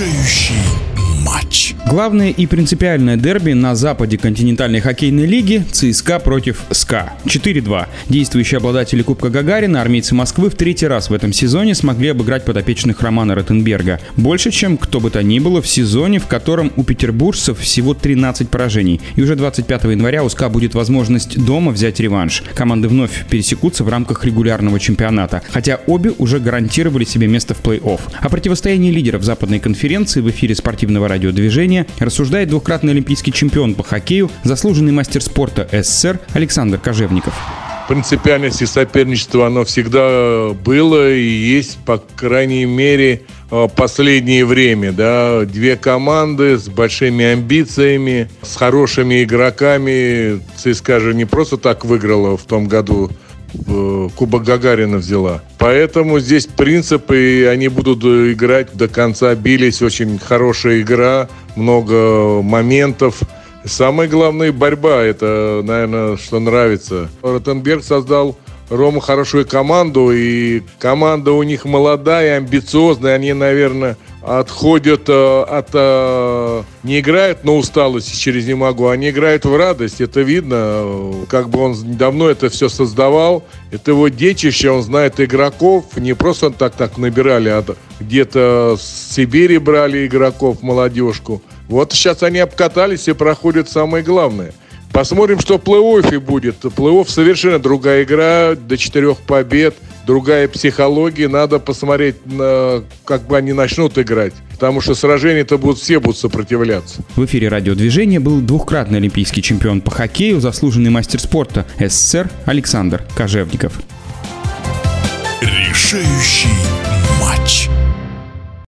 治愈系。Главное и принципиальное дерби на западе континентальной хоккейной лиги ЦСКА против СКА. 4-2. Действующие обладатели Кубка Гагарина, армейцы Москвы, в третий раз в этом сезоне смогли обыграть подопечных Романа Ротенберга. Больше, чем кто бы то ни было в сезоне, в котором у петербуржцев всего 13 поражений. И уже 25 января у СКА будет возможность дома взять реванш. Команды вновь пересекутся в рамках регулярного чемпионата. Хотя обе уже гарантировали себе место в плей-офф. О противостоянии лидеров западной конференции в эфире спортивного радиодвижения движения рассуждает двукратный олимпийский чемпион по хоккею, заслуженный мастер спорта СССР Александр Кожевников принципиальность и соперничество, оно всегда было и есть, по крайней мере, э, последнее время. Да? Две команды с большими амбициями, с хорошими игроками. ЦСКА же не просто так выиграла в том году Кубок Гагарина взяла. Поэтому здесь принципы, они будут играть до конца. Бились, очень хорошая игра, много моментов. Самое главное борьба, это, наверное, что нравится. Ротенберг создал Рома хорошую команду, и команда у них молодая, амбициозная. Они, наверное, отходят э, от... Э, не играют на усталость через «не могу», они играют в радость. Это видно. Как бы он давно это все создавал. Это его детище, он знает игроков. Не просто так-так набирали, а где-то с Сибири брали игроков, молодежку. Вот сейчас они обкатались и проходят самое главное. Посмотрим, что в плей-оффе будет. Плей-офф совершенно другая игра, до четырех побед, другая психология. Надо посмотреть, на, как бы они начнут играть. Потому что сражения-то будут все будут сопротивляться. В эфире радиодвижения был двухкратный олимпийский чемпион по хоккею, заслуженный мастер спорта СССР Александр Кожевников. Решающий